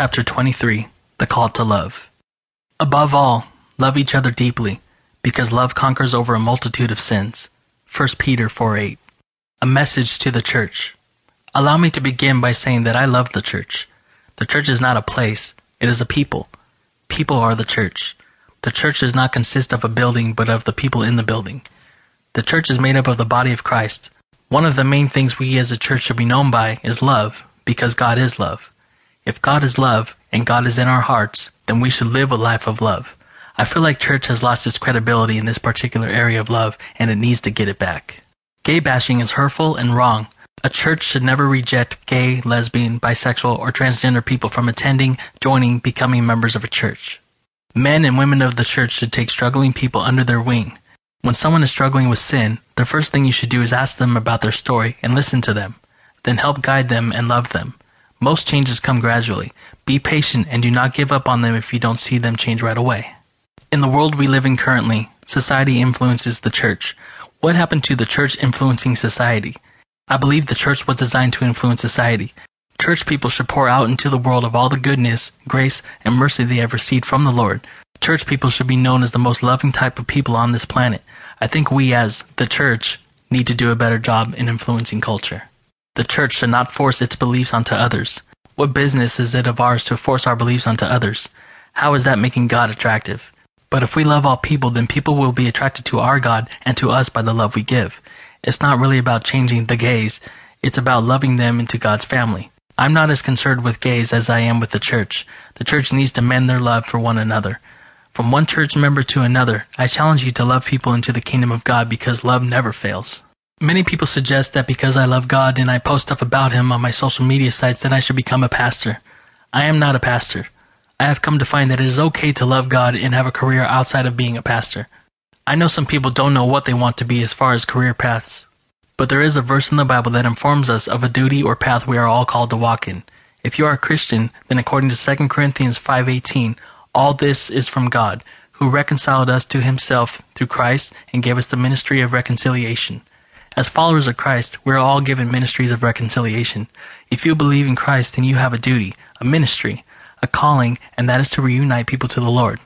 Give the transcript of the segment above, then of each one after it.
Chapter 23 The Call to Love. Above all, love each other deeply, because love conquers over a multitude of sins. 1 Peter 4 8. A message to the church. Allow me to begin by saying that I love the church. The church is not a place, it is a people. People are the church. The church does not consist of a building, but of the people in the building. The church is made up of the body of Christ. One of the main things we as a church should be known by is love, because God is love. If God is love, and God is in our hearts, then we should live a life of love. I feel like church has lost its credibility in this particular area of love, and it needs to get it back. Gay bashing is hurtful and wrong. A church should never reject gay, lesbian, bisexual, or transgender people from attending, joining, becoming members of a church. Men and women of the church should take struggling people under their wing. When someone is struggling with sin, the first thing you should do is ask them about their story and listen to them. Then help guide them and love them. Most changes come gradually. Be patient and do not give up on them if you don't see them change right away. In the world we live in currently, society influences the church. What happened to the church influencing society? I believe the church was designed to influence society. Church people should pour out into the world of all the goodness, grace, and mercy they have received from the Lord. Church people should be known as the most loving type of people on this planet. I think we as the church need to do a better job in influencing culture. The church should not force its beliefs onto others. What business is it of ours to force our beliefs onto others? How is that making God attractive? But if we love all people, then people will be attracted to our God and to us by the love we give. It's not really about changing the gays, it's about loving them into God's family. I'm not as concerned with gays as I am with the church. The church needs to mend their love for one another. From one church member to another, I challenge you to love people into the kingdom of God because love never fails. Many people suggest that because I love God and I post stuff about Him on my social media sites, that I should become a pastor. I am not a pastor. I have come to find that it is okay to love God and have a career outside of being a pastor. I know some people don't know what they want to be as far as career paths, but there is a verse in the Bible that informs us of a duty or path we are all called to walk in. If you are a Christian, then according to 2 Corinthians 5:18, all this is from God, who reconciled us to himself through Christ and gave us the ministry of reconciliation. As followers of Christ, we're all given ministries of reconciliation. If you believe in Christ, then you have a duty, a ministry, a calling, and that is to reunite people to the Lord.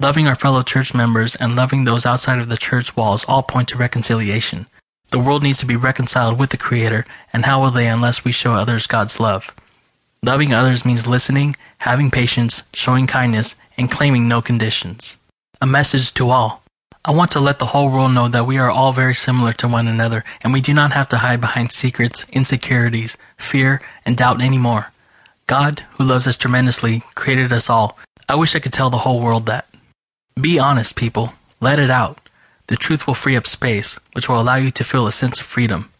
Loving our fellow church members and loving those outside of the church walls all point to reconciliation. The world needs to be reconciled with the Creator, and how will they unless we show others God's love? Loving others means listening, having patience, showing kindness, and claiming no conditions. A message to all. I want to let the whole world know that we are all very similar to one another, and we do not have to hide behind secrets, insecurities, fear, and doubt anymore. God, who loves us tremendously, created us all. I wish I could tell the whole world that. Be honest, people. Let it out. The truth will free up space, which will allow you to feel a sense of freedom.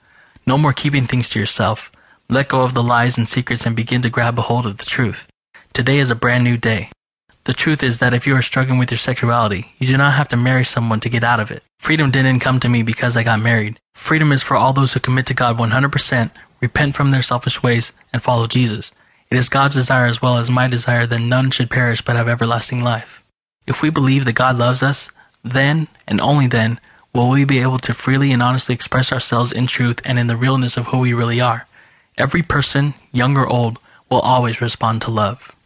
No more keeping things to yourself. Let go of the lies and secrets and begin to grab a hold of the truth. Today is a brand new day. The truth is that if you are struggling with your sexuality, you do not have to marry someone to get out of it. Freedom didn't come to me because I got married. Freedom is for all those who commit to God 100%, repent from their selfish ways, and follow Jesus. It is God's desire as well as my desire that none should perish but have everlasting life. If we believe that God loves us, then, and only then, will we be able to freely and honestly express ourselves in truth and in the realness of who we really are. Every person, young or old, will always respond to love.